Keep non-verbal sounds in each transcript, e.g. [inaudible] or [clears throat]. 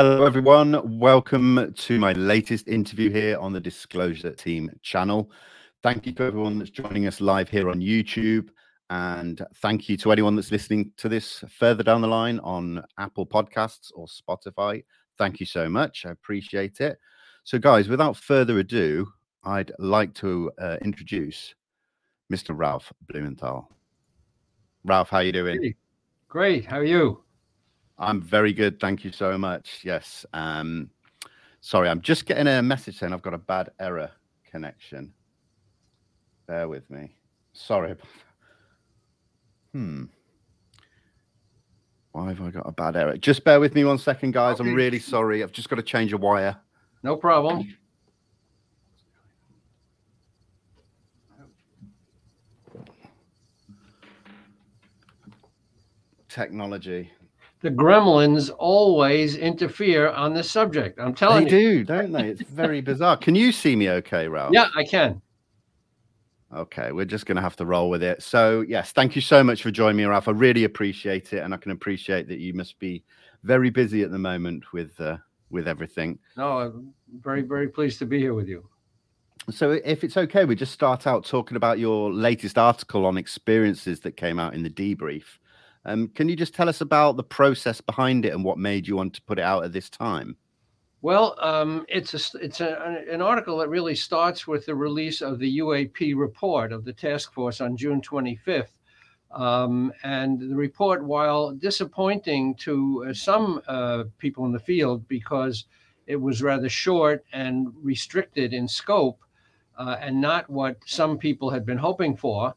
Hello, everyone. Welcome to my latest interview here on the Disclosure Team channel. Thank you to everyone that's joining us live here on YouTube. And thank you to anyone that's listening to this further down the line on Apple Podcasts or Spotify. Thank you so much. I appreciate it. So, guys, without further ado, I'd like to uh, introduce Mr. Ralph Blumenthal. Ralph, how are you doing? Great. How are you? I'm very good. Thank you so much. Yes. Um, sorry, I'm just getting a message saying I've got a bad error connection. Bear with me. Sorry. Hmm. Why have I got a bad error? Just bear with me one second, guys. I'm really sorry. I've just got to change a wire. No problem. Technology. The gremlins always interfere on this subject. I'm telling They you. do, don't they? It's very bizarre. Can you see me okay, Ralph? Yeah, I can. Okay, we're just going to have to roll with it. So, yes, thank you so much for joining me, Ralph. I really appreciate it, and I can appreciate that you must be very busy at the moment with uh, with everything. No, I'm very, very pleased to be here with you. So, if it's okay, we just start out talking about your latest article on experiences that came out in the debrief. Um, can you just tell us about the process behind it and what made you want to put it out at this time? Well, um, it's a, it's a, an article that really starts with the release of the UAP report of the task force on June 25th. Um, and the report, while disappointing to uh, some uh, people in the field because it was rather short and restricted in scope uh, and not what some people had been hoping for,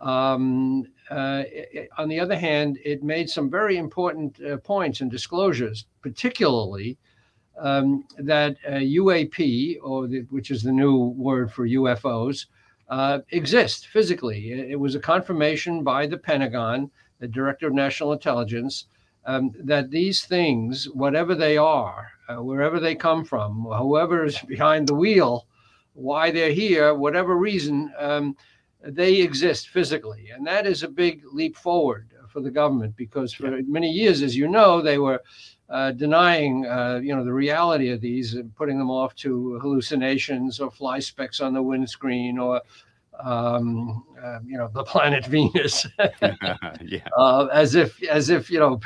um, uh, it- on the other hand, it made some very important uh, points and disclosures, particularly um, that uh, UAP, or the, which is the new word for UFOs, uh, exist physically. It, it was a confirmation by the Pentagon, the Director of National Intelligence, um, that these things, whatever they are, uh, wherever they come from, whoever is behind the wheel, why they're here, whatever reason, um, they exist physically. And that is a big leap forward for the government because for many years, as you know, they were uh, denying, uh, you know, the reality of these and putting them off to hallucinations or fly specks on the windscreen or, um, uh, you know, the [laughs] planet Venus, [laughs] [laughs] yeah. uh, as if, as if you know,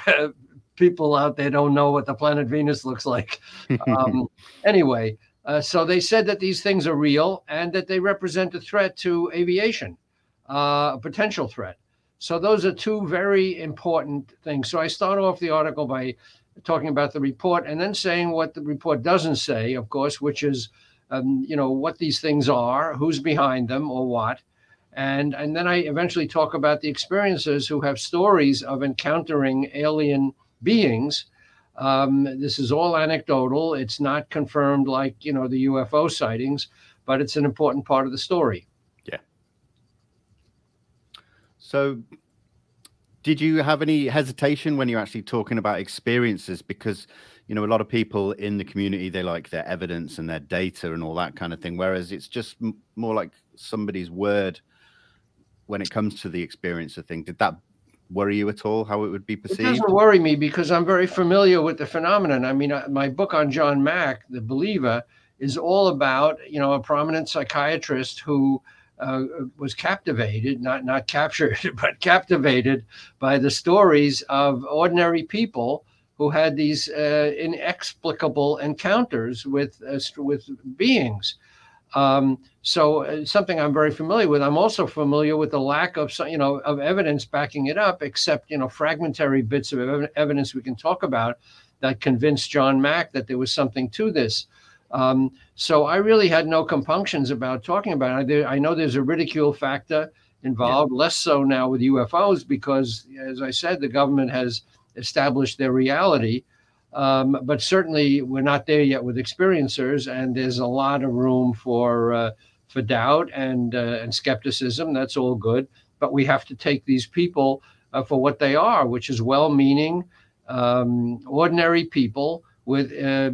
people out there don't know what the planet Venus looks like. Um, anyway, uh, so they said that these things are real and that they represent a threat to aviation, uh, a potential threat. So those are two very important things. So I start off the article by talking about the report and then saying what the report doesn't say, of course, which is, um, you know, what these things are, who's behind them, or what. And, and then I eventually talk about the experiencers who have stories of encountering alien beings. Um, this is all anecdotal. It's not confirmed like, you know, the UFO sightings, but it's an important part of the story. Yeah. So, did you have any hesitation when you're actually talking about experiences? Because, you know, a lot of people in the community, they like their evidence and their data and all that kind of thing. Whereas it's just m- more like somebody's word when it comes to the experience of thing. Did that worry you at all, how it would be perceived? It doesn't worry me because I'm very familiar with the phenomenon. I mean, my book on John Mack, The Believer, is all about you know a prominent psychiatrist who uh, was captivated, not not captured, [laughs] but captivated by the stories of ordinary people who had these uh, inexplicable encounters with uh, with beings. Um, so uh, something I'm very familiar with. I'm also familiar with the lack of you know of evidence backing it up, except you know fragmentary bits of ev- evidence we can talk about that convinced John Mack that there was something to this. Um, so I really had no compunctions about talking about it. There- I know there's a ridicule factor involved, less so now with UFOs because, as I said, the government has established their reality. Um, but certainly, we're not there yet with experiencers, and there's a lot of room for uh, for doubt and uh, and skepticism. That's all good, but we have to take these people uh, for what they are, which is well-meaning, um, ordinary people with uh,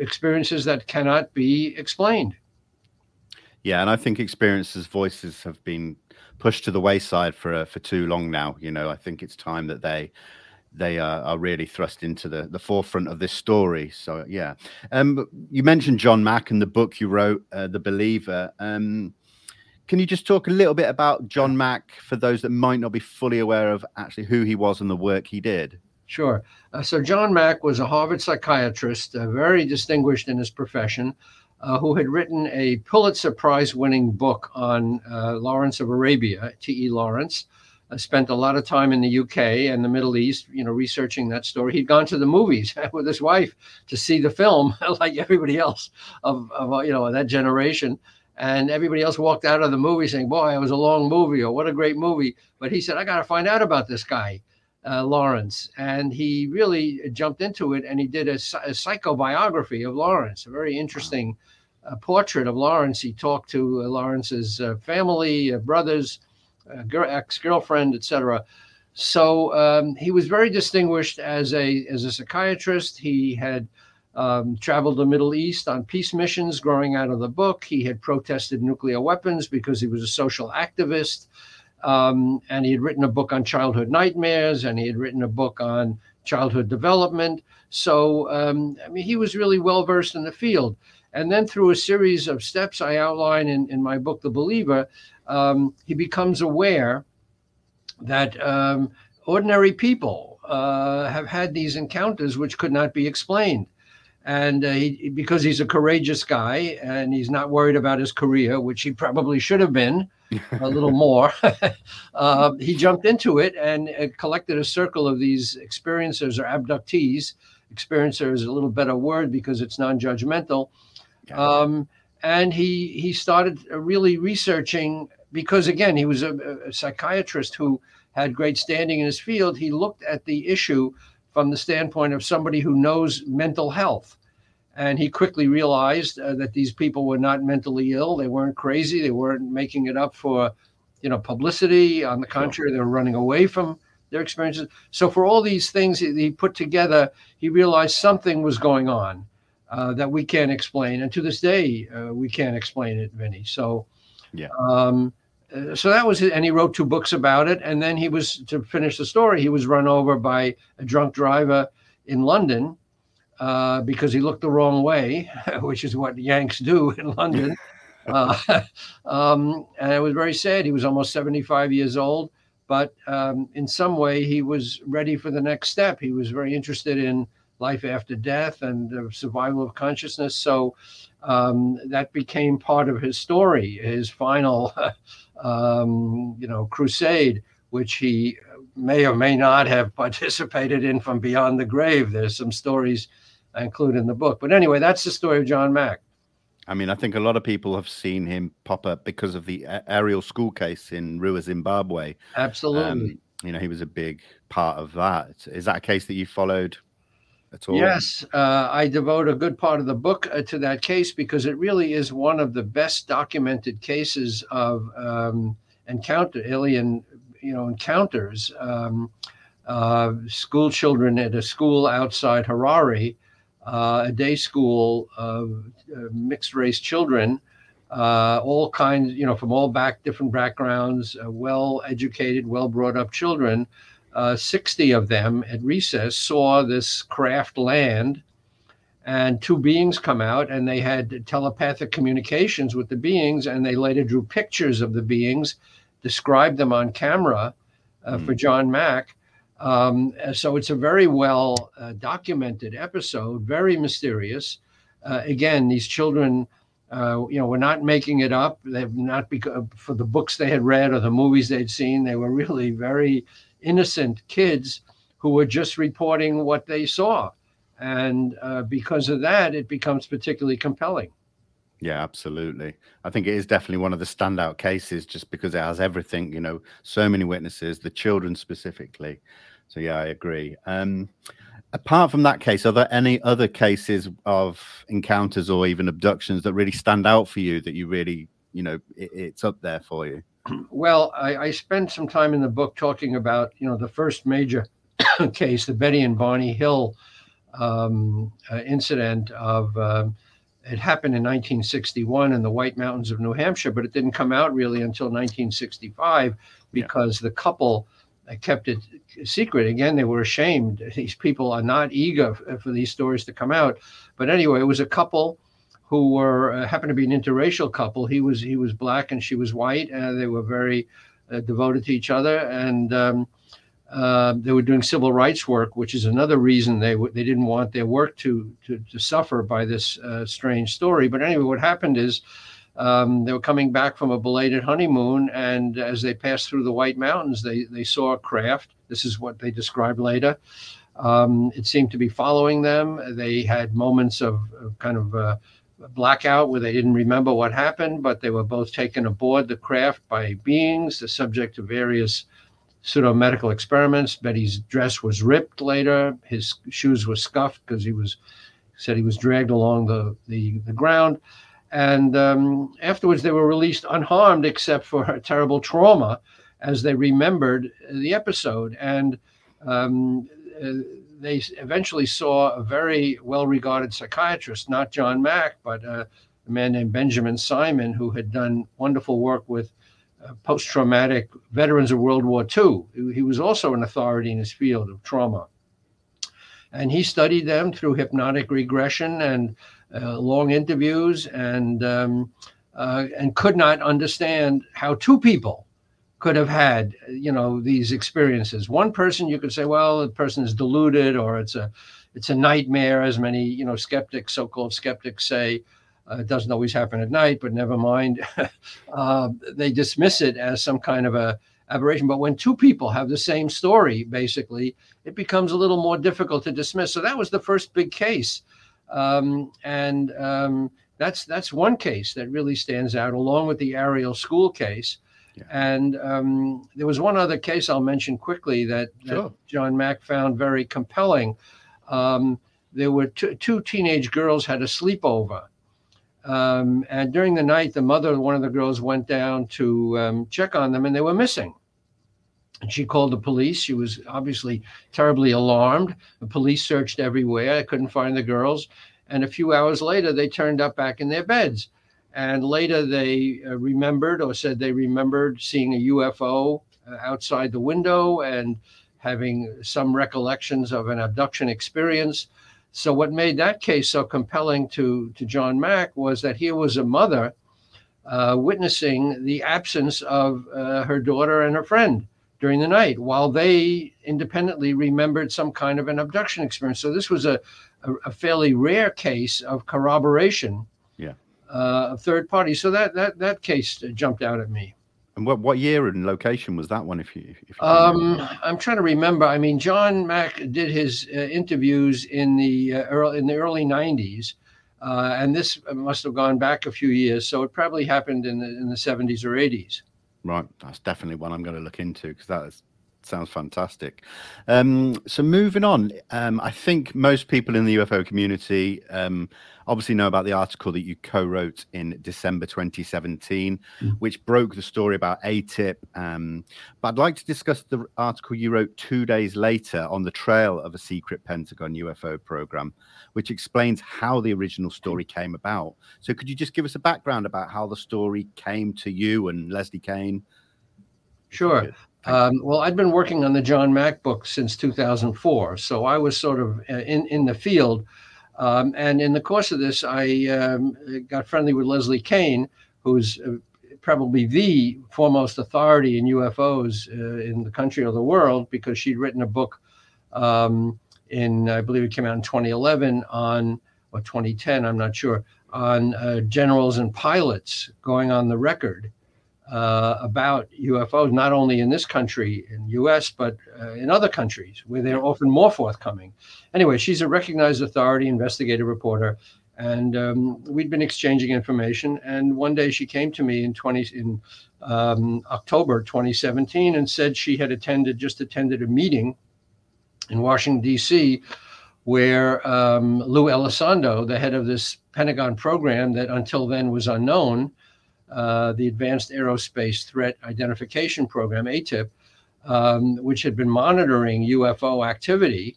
experiences that cannot be explained. Yeah, and I think experiences' voices have been pushed to the wayside for uh, for too long now. You know, I think it's time that they they are, are really thrust into the, the forefront of this story. So yeah, um, you mentioned John Mack and the book you wrote, uh, The Believer. Um, can you just talk a little bit about John Mack for those that might not be fully aware of actually who he was and the work he did? Sure. Uh, so John Mack was a Harvard psychiatrist, uh, very distinguished in his profession, uh, who had written a Pulitzer Prize-winning book on uh, Lawrence of Arabia, T.E. Lawrence spent a lot of time in the UK and the Middle East, you know, researching that story. He'd gone to the movies [laughs] with his wife to see the film, [laughs] like everybody else of, of you know that generation. And everybody else walked out of the movie saying, "Boy, it was a long movie," or "What a great movie!" But he said, "I got to find out about this guy." Uh, Lawrence, and he really jumped into it, and he did a, a psychobiography of Lawrence, a very interesting uh, portrait of Lawrence. He talked to uh, Lawrence's uh, family, uh, brothers, ex-girlfriend, etc. So um, he was very distinguished as a as a psychiatrist. He had um, traveled the Middle East on peace missions growing out of the book. He had protested nuclear weapons because he was a social activist. Um, and he had written a book on childhood nightmares and he had written a book on childhood development. So, um, I mean, he was really well versed in the field. And then through a series of steps I outline in, in my book, The Believer, um, he becomes aware that um, ordinary people uh, have had these encounters which could not be explained. And uh, he, because he's a courageous guy and he's not worried about his career, which he probably should have been a little [laughs] more, [laughs] uh, he jumped into it and uh, collected a circle of these experiencers or abductees. Experiencer is a little better word because it's non judgmental. Um, and he he started really researching because again, he was a, a psychiatrist who had great standing in his field. He looked at the issue from the standpoint of somebody who knows mental health. And he quickly realized uh, that these people were not mentally ill. They weren't crazy. They weren't making it up for, you know, publicity. On the contrary, they were running away from their experiences. So for all these things he put together, he realized something was going on uh, that we can't explain. And to this day, uh, we can't explain it, Vinny. So, yeah. Um, uh, so that was it. And he wrote two books about it. And then he was, to finish the story, he was run over by a drunk driver in London uh, because he looked the wrong way, [laughs] which is what Yanks do in London. [laughs] uh, [laughs] um, and it was very sad. He was almost 75 years old. But um, in some way, he was ready for the next step. He was very interested in life after death and the survival of consciousness. So um, that became part of his story, his final um, you know, crusade, which he may or may not have [laughs] participated in from beyond the grave. There's some stories I include in the book. But anyway, that's the story of John Mack. I mean, I think a lot of people have seen him pop up because of the Ariel School case in Ruwa, Zimbabwe. Absolutely. Um, you know, he was a big part of that. Is that a case that you followed all? Yes, uh, I devote a good part of the book uh, to that case because it really is one of the best documented cases of um, encounter alien, you know, encounters. Um, uh, school children at a school outside Harare, uh, a day school of uh, mixed race children. Uh, all kinds, you know, from all back different backgrounds, well educated, well brought up children uh, 60 of them at recess saw this craft land and two beings come out and they had telepathic communications with the beings and they later drew pictures of the beings described them on camera uh, mm. for john mack um, so it's a very well uh, documented episode very mysterious uh, again these children uh, you know, we're not making it up. They've not because for the books they had read or the movies they'd seen. They were really very innocent kids who were just reporting what they saw. And uh, because of that, it becomes particularly compelling. Yeah, absolutely. I think it is definitely one of the standout cases just because it has everything, you know, so many witnesses, the children specifically. So, yeah, I agree. Um, apart from that case, are there any other cases of encounters or even abductions that really stand out for you that you really, you know, it, it's up there for you? [clears throat] Well, I, I spent some time in the book talking about, you know, the first major [clears throat] case, the Betty and Barney Hill um, uh, incident of. Um, it happened in 1961 in the White Mountains of New Hampshire, but it didn't come out really until 1965 because yeah. the couple kept it secret. Again, they were ashamed. These people are not eager for these stories to come out. But anyway, it was a couple who were uh, happened to be an interracial couple. He was he was black and she was white, and they were very uh, devoted to each other, and um, uh, they were doing civil rights work, which is another reason they w- they didn't want their work to to, to suffer by this uh, strange story. But anyway, what happened is. Um, they were coming back from a belated honeymoon, and as they passed through the White Mountains, they they saw a craft. This is what they described later. Um, it seemed to be following them. They had moments of, of kind of uh, blackout where they didn't remember what happened, but they were both taken aboard the craft by beings, the subject of various pseudo medical experiments. Betty's dress was ripped later. His shoes were scuffed because he was said he was dragged along the the, the ground. And um, afterwards, they were released unharmed, except for a [laughs] terrible trauma, as they remembered the episode. And um, uh, they eventually saw a very well regarded psychiatrist, not John Mack, but uh, a man named Benjamin Simon, who had done wonderful work with uh, post traumatic veterans of World War II. He was also an authority in his field of trauma. And he studied them through hypnotic regression and uh, long interviews and, um, uh, and could not understand how two people could have had you know these experiences. One person you could say well the person is deluded or it's a it's a nightmare as many you know skeptics so-called skeptics say. Uh, it doesn't always happen at night but never mind. [laughs] Uh, they dismiss it as some kind of a aberration. But when two people have the same story basically it becomes a little more difficult to dismiss. So that was the first big case. Um, and um, that's that's one case that really stands out along with the Ariel School case yeah. And um, there was one other case I'll mention quickly that, that sure. John Mack found very compelling. Um, there were t- two teenage girls had a sleepover. Um, and during the night, the mother of one of the girls went down to um, check on them and they were missing. And she called the police. She was obviously terribly alarmed. The police searched everywhere. I couldn't find the girls. And a few hours later, they turned up back in their beds. And later they uh, remembered or said they remembered seeing a UFO uh, outside the window and having some recollections of an abduction experience. So, what made that case so compelling to, to John Mack was that here was a mother uh, witnessing the absence of uh, her daughter and her friend during the night while they independently remembered some kind of an abduction experience. So, this was a, a, a fairly rare case of corroboration uh, third party. So that that that case jumped out at me. And what what year and location was that one? If you, if you um, I'm trying to remember. I mean, John Mack did his uh, interviews in the uh, early in the early '90s, uh, and this must have gone back a few years. So it probably happened in the in the '70s or '80s. Right, that's definitely one I'm going to look into because that is sounds fantastic. Um, so moving on, um, I think most people in the UFO community um, obviously know about the article that you co-wrote in December 2017, mm. which broke the story about ATIP. Um, but I'd like to discuss the article you wrote two days later on the trail of a secret Pentagon UFO program, which explains how the original story came about. So could you just give us a background about how the story came to you and Leslie Kean? Sure. Um, well, I'd been working on the John Mack book since 2004, so I was sort of uh, in in the field. Um, and in the course of this, I um, got friendly with Leslie Kean, who's uh, probably the foremost authority in UFOs uh, in the country or the world, because she'd written a book um, in, I believe it came out in 2011 on, or 2010, I'm not sure, on uh, generals and pilots going on the record uh, about UFOs, not only in this country, in the U.S., but uh, in other countries where they're often more forthcoming. Anyway, she's a recognized authority, investigative reporter, and um, we'd been exchanging information. And one day she came to me in 20 in um, October 2017 and said she had attended just attended a meeting in Washington D.C. where um, Lou Elizondo, the head of this Pentagon program that until then was unknown, uh, the Advanced Aerospace Threat Identification Program, ATIP, um, which had been monitoring UFO activity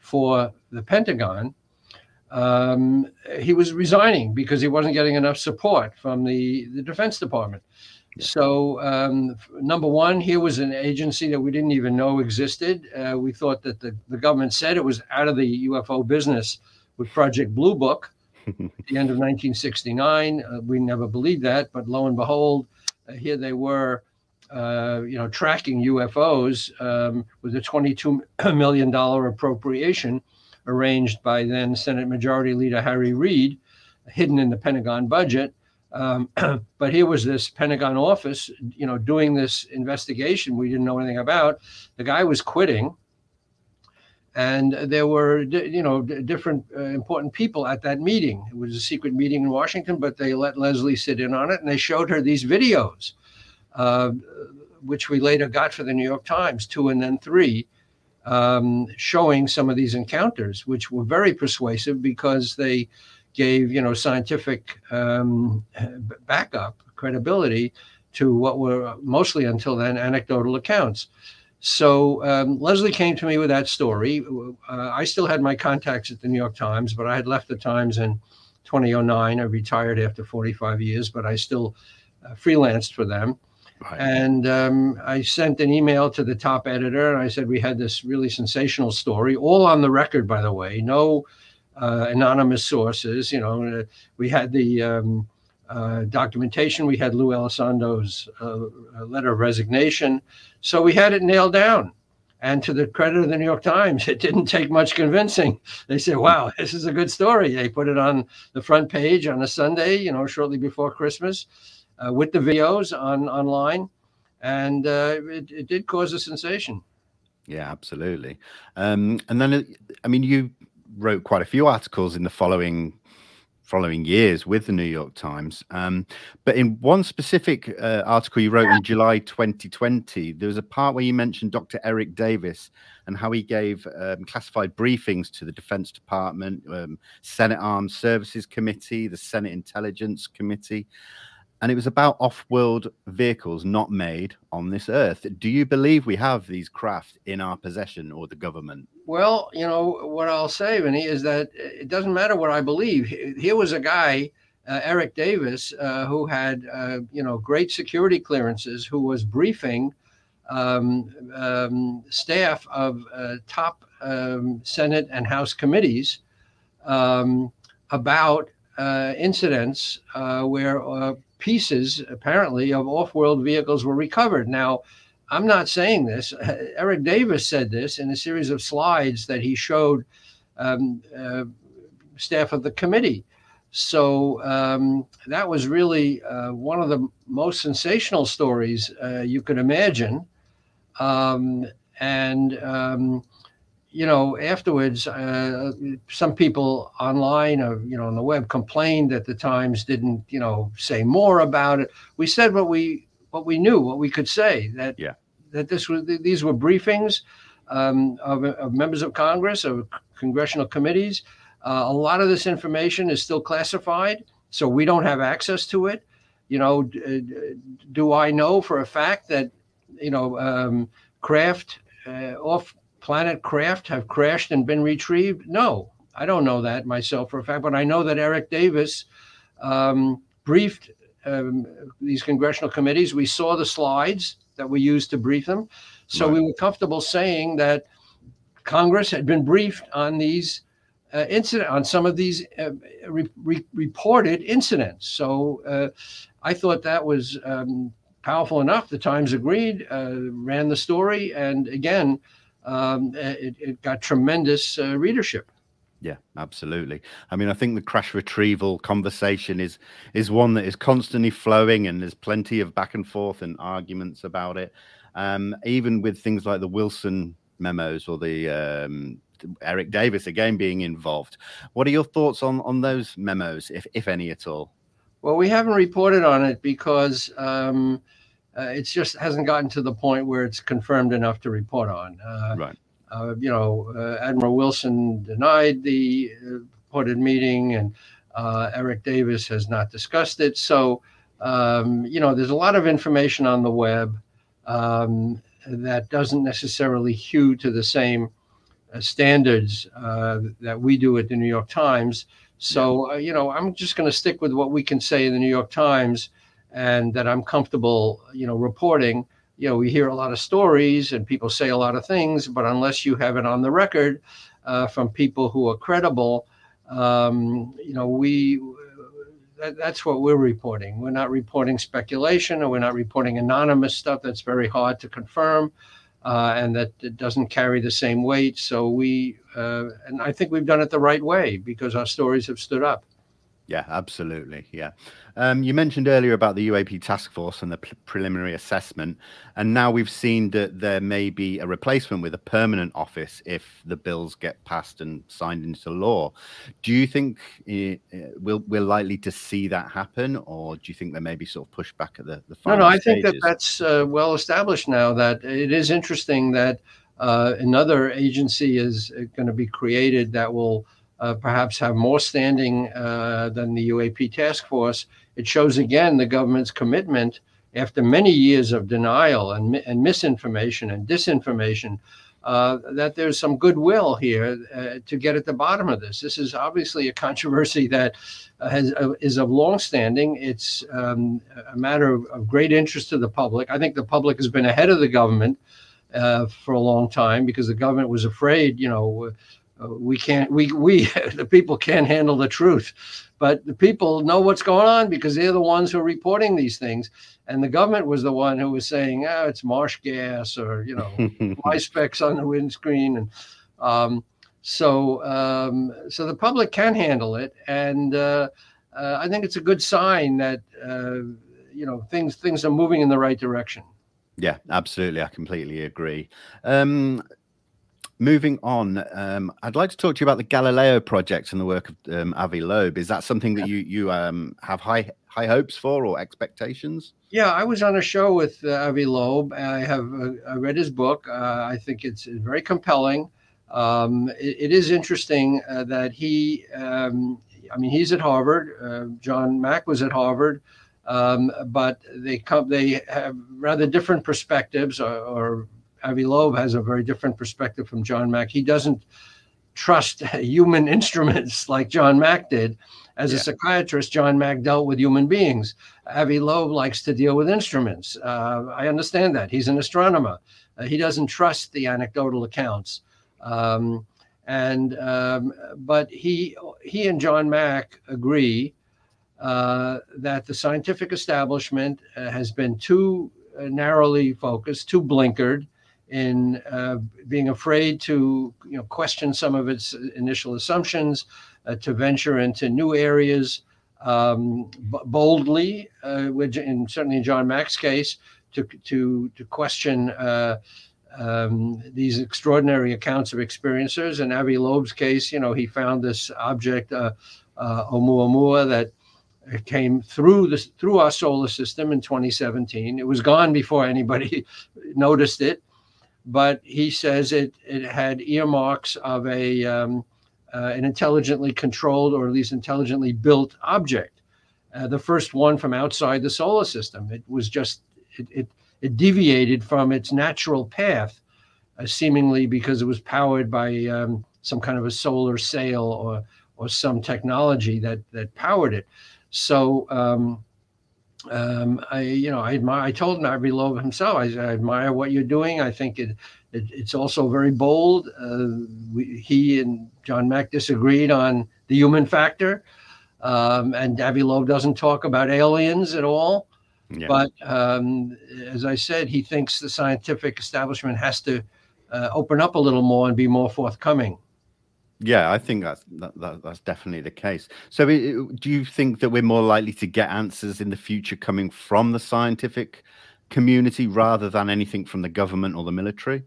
for the Pentagon. Um, he was resigning because he wasn't getting enough support from the, the Defense Department. Yeah. So, um, number one, here was an agency that we didn't even know existed. Uh, we thought that the, the government said it was out of the UFO business with Project Blue Book at the end of 1969. Uh, we never believed that, but lo and behold, uh, here they were, uh, you know, tracking UFOs um, with a 22 [clears throat] million dollar appropriation arranged by then Senate Majority Leader Harry Reid, hidden in the Pentagon budget. Um, [clears throat] but here was this Pentagon office, you know, doing this investigation we didn't know anything about. The guy was quitting, and there were, you know, different uh, important people at that meeting. It was a secret meeting in Washington, but they let Leslie sit in on it, and they showed her these videos, uh, which we later got for the New York Times, two and then three. Um, showing some of these encounters, which were very persuasive because they gave you know scientific um, backup, credibility to what were mostly until then anecdotal accounts. So um, Leslie came to me with that story. Uh, I still had my contacts at the New York Times, but I had left the Times in 2009. I retired after 45 years, but I still uh, freelanced for them. Right. And um, I sent an email to the top editor, and I said we had this really sensational story, all on the record, by the way. No uh, anonymous sources. You know, uh, we had the um, documentation. We had Lou Elizondo's uh, letter of resignation. So we had it nailed down. And to the credit of the New York Times, [laughs] it didn't take much convincing. They said, "Wow, [laughs] this is a good story." They put it on the front page on a Sunday, you know, shortly before Christmas, uh, with the videos on online, and uh, it, it did cause a sensation. Yeah, absolutely. Um, and then, I mean, you wrote quite a few articles in the following following years with the New York Times. Um, but in one specific uh, article you wrote in July 2020, there was a part where you mentioned Dr. Eric Davis and how he gave um, classified briefings to the Defense Department, um, Senate Armed Services Committee, the Senate Intelligence Committee and it was about off-world vehicles not made on this earth. Do you believe we have these craft in our possession or the government? Well, you know what I'll say, Vinny, is that it doesn't matter what I believe. Here was a guy, uh, Eric Davis, uh, who had uh, you know great security clearances, who was briefing um, um, staff of uh, top um, Senate and House committees um, about uh, incidents uh, where pieces, apparently, of off world vehicles were recovered. Now, I'm not saying this. [laughs] Eric Davis said this in a series of slides that he showed um, uh, staff of the committee. So um, that was really uh, one of the most sensational stories uh, you could imagine. Um, and um, you know, afterwards, uh, some people online or you know on the web complained that the Times didn't, you know, say more about it. We said what we what we knew, what we could say. That yeah. that this was these were briefings um, of, of, members of Congress, of congressional committees. Uh, a lot of this information is still classified, so we don't have access to it. You know, do I know for a fact that you know um, craft uh, off planet craft have crashed and been retrieved? No, I don't know that myself for a fact, but I know that Eric Davis um, briefed um, these congressional committees. We saw the slides that we used to brief them. So right. we were comfortable saying that Congress had been briefed on these uh, incident on some of these uh, re- re- reported incidents. So uh, I thought that was um, powerful enough. The Times agreed, uh, ran the story, and again, um, it, it, got tremendous uh, readership. Yeah, absolutely. I mean, I think the crash retrieval conversation is is one that is constantly flowing, and there's plenty of back and forth and arguments about it. Um, even with things like the Wilson memos or the um, Eric Davis again being involved. What are your thoughts on on those memos, if if any at all? Well, we haven't reported on it because um, uh, it just hasn't gotten to the point where it's confirmed enough to report on. Uh, right. Uh, you know, uh, Admiral Wilson denied the uh, reported meeting, and uh, Eric Davis has not discussed it. So, um, you know, there's a lot of information on the web um, that doesn't necessarily hew to the same standards that we do at the New York Times. So, you know, I'm just going to stick with what we can say in the New York Times and that I'm comfortable, you know, reporting. You know, we hear a lot of stories and people say a lot of things, but unless you have it on the record uh, from people who are credible, um, you know, we that, that's what we're reporting. We're not reporting speculation or we're not reporting anonymous stuff that's very hard to confirm. Uh, and that it doesn't carry the same weight. So we, uh, and I think we've done it the right way because our stories have stood up. Yeah, absolutely. Yeah. Um, you mentioned earlier about the UAP task force and the pre- preliminary assessment, and now we've seen that there may be a replacement with a permanent office if the bills get passed and signed into law. Do you think uh, we'll, we're likely to see that happen, or do you think there may be sort of pushback at the, the final No, no, I stages? think that that's uh, well established now. That it is interesting that uh, another agency is going to be created that will uh, perhaps have more standing uh, than the UAP task force, it shows again the government's commitment after many years of denial and, and misinformation and disinformation uh, that there's some goodwill here uh, to get at the bottom of this. This is obviously a controversy [laughs] that has, uh, is of long standing. It's um, a matter of, of, great interest to the public. I think the public has been ahead of the government uh, for a long time because the government was afraid, you know, we can't we we [laughs] the people can't handle the truth. But the people know what's going on because they're the ones who are reporting these things. And the government was the one who was saying oh, it's marsh gas or you know [laughs] my specks on the windscreen. And um, so um, so the public can handle it. And uh, uh, i think it's a good sign that uh, you know things things are moving in the right direction. Yeah absolutely. I completely agree. Um, moving on, um, I'd like to talk to you about the Galileo project and the work of um, Avi Loeb. Is that something that you you um, have high high hopes for or expectations? Yeah, I was on a show with uh, Avi Loeb. I have uh, I read his book. Uh, I think it's very compelling. Um, it, it is interesting uh, that he, um, I mean, he's at Harvard. Uh, John Mack was at Harvard. Um, but they come they have rather different perspectives or, or Avi Loeb has a very different perspective from John Mack. He doesn't trust [laughs] human instruments like John Mack did. As yeah. a psychiatrist, John Mack dealt with human beings. Avi Loeb likes to deal with instruments. Uh, I understand that. He's an astronomer. Uh, he doesn't trust the anecdotal accounts. Um, and um, but he he and John Mack agree uh, that the scientific establishment uh, has been too uh, narrowly focused, too blinkered, in uh, being afraid to you know, question some of its initial assumptions, uh, to venture into new areas um, b- boldly, uh, which in, certainly in John Mack's case, to, to, to question uh, um, these extraordinary accounts of experiencers. In Avi Loeb's case, you know, he found this object, uh, uh, Oumuamua, that came through this through our solar system in 2017. It was gone before anybody [laughs] noticed it but he says it it had earmarks of a um, uh, an intelligently controlled or at least intelligently built object. Uh, the first one from outside the solar system. It was just it it, it deviated from its natural path, uh, seemingly because it was powered by um, some kind of a solar sail or or some technology that that powered it. So um, um, I, you know, I admire. I told Avi Loeb himself. I, I, admire what you're doing. I think it, it it's also very bold. Uh, we, he and John Mack disagreed on the human factor, um, and Avi Loeb doesn't talk about aliens at all. Yeah. But um, as I said, he thinks the scientific establishment has to uh, open up a little more and be more forthcoming. Yeah, I think that's that, that, that's definitely the case. So, do you think that we're more likely to get answers in the future coming from the scientific community rather than anything from the government or the military?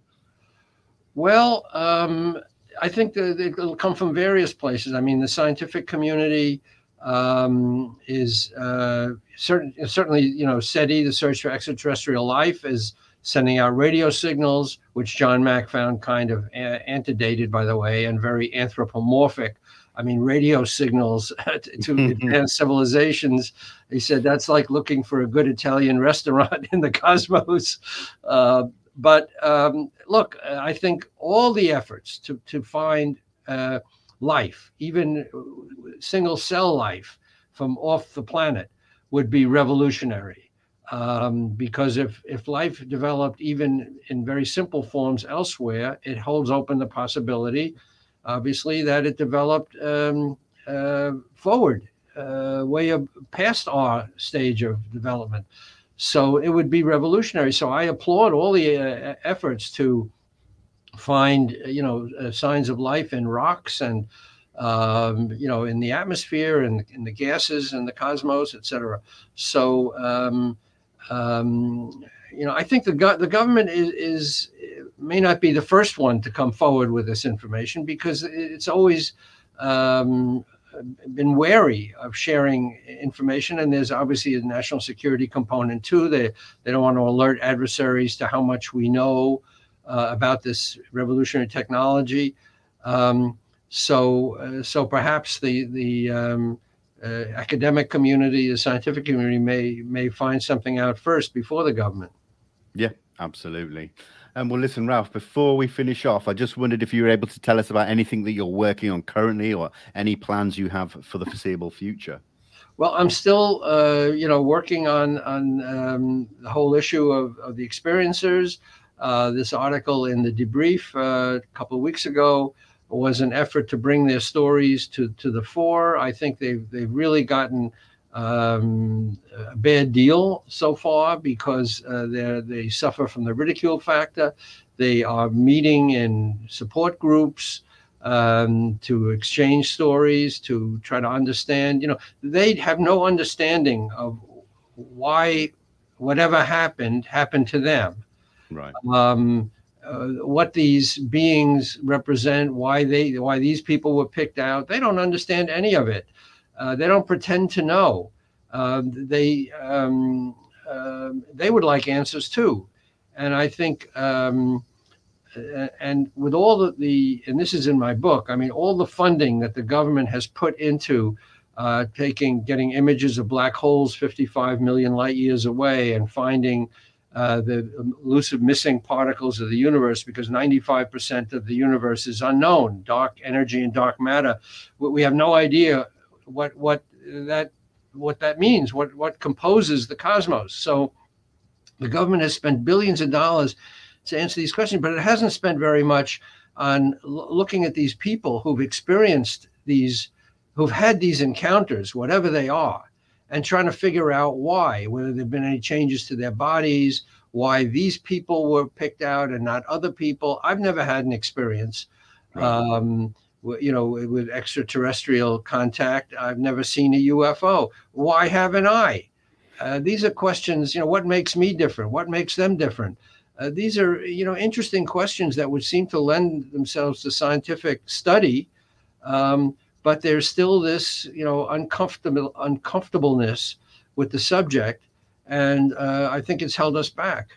Well, um, I think that it'll come from various places. I mean, the scientific community um, is uh, certain, certainly, you know, SETI, the Search for Extraterrestrial Life, is sending out radio signals, which John Mack found kind of antedated, by the way, and very anthropomorphic. I mean, radio signals [laughs] to [laughs] advanced civilizations. He said that's like looking for a good Italian [laughs] restaurant in the cosmos. Uh, but um, look, I think all the efforts to, to find uh, life, even single cell life from off the planet, would be revolutionary. Um, because if, if life developed even in very simple forms elsewhere, it holds open the possibility, obviously, that it developed um, uh, forward, uh, way up past our stage of development. So it would be revolutionary. So I applaud all the uh, efforts to find, you know, uh, signs of life in rocks and um, you know, in the atmosphere and in the gases and the cosmos, et cetera. So, um, you know, I think the go- the government is, is may not be the first one to come forward with this information because it's always um, been wary of sharing information, and there's obviously a national security component too. They they don't want to alert adversaries to how much we know uh, about this revolutionary technology. Um, so, uh, so perhaps the the um, academic community, the scientific community, may may find something out first before the government. Yeah, absolutely. And well, listen, Ralph. Before we finish off, I just wondered if you were able to tell us about anything that you're working on currently, or any plans you have for the foreseeable future. Well, I'm still, uh, you know, working on on um, the whole issue of, of the experiencers. Uh, this article in the debrief uh, a couple of weeks ago was an effort to bring their stories to, to the fore. I think they've they've really gotten um, a bad deal so far because uh, they they suffer from the ridicule factor. They are meeting in support groups um, to exchange stories, to try to understand. You know, they have no understanding of why whatever happened happened to them. Right. Um, uh, what these beings represent, why they, why these people were picked out. They don't understand any of it. Uh, they don't pretend to know. Uh, they um, uh, they would like answers too, and I think. Um, and with all the, the, and this is in my book, I mean, all the funding that the government has put into uh, taking, getting images of black holes 55 million light years away and finding uh, the elusive missing particles of the universe because 95% of the universe is unknown dark energy and dark matter. We have no idea what what that what that means what what composes the cosmos. So the government has spent billions of dollars to answer these questions but it hasn't spent very much on l- looking at these people who've experienced these who've had these encounters whatever they are and trying to figure out why, whether there have been any changes to their bodies, why these people were picked out and not other people. I've never had an experience, right. um, you know, with extraterrestrial contact. I've never seen a UFO. Why haven't I? Uh, these are questions, you know, what makes me different? What makes them different? Uh, these are, you know, interesting questions that would seem to lend themselves to scientific study. Um, but there's still this, you know, uncomfortable uncomfortableness with the subject, and uh, I think it's held us back.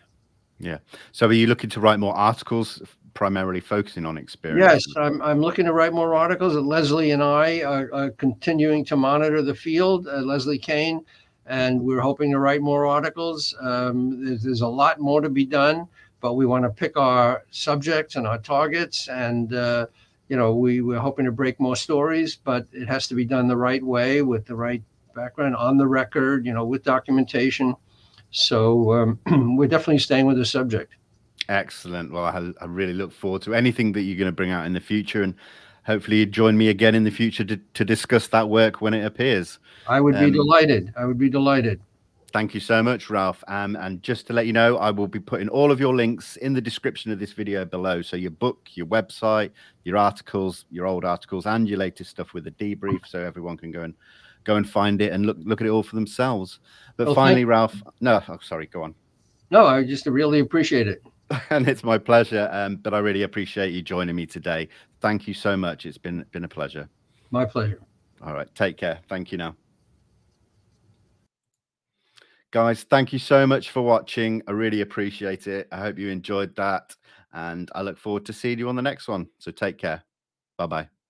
Yeah. So, are you looking to write more articles, primarily focusing on experience? Yes, I'm. I'm looking to write more articles. Leslie and I are, are continuing to monitor the field. Uh, Leslie Kean, and we're hoping to write more articles. Um, there's, there's, a lot more to be done, but we want to pick our subjects and our targets and. Uh, you know, we, we're hoping to break more stories, but it has to be done the right way with the right background on the record, you know, with documentation. So um, [clears throat] we're definitely staying with the subject. Excellent. Well, I, I, really look forward to anything that you're going to bring out in the future, and hopefully you join me again in the future to, to discuss that work when it appears. I would um, be delighted. I would be delighted. Thank you so much, Ralph. Um, and just to let you know, I will be putting all of your links in the description of this video below. So your book, your website, your articles, your old articles, and your latest stuff with the debrief, so everyone can go and go and find it and look look at it all for themselves. But well, finally, Ralph, no, oh, sorry, go on. No, I just really appreciate it. [laughs] and it's my pleasure. Um, but I really appreciate you joining me today. Thank you so much. It's been been a pleasure. My pleasure. All right. Take care. Thank you now. Guys, thank you so much for watching. I really appreciate it. I hope you enjoyed that. And I look forward to seeing you on the next one. So take care. Bye bye.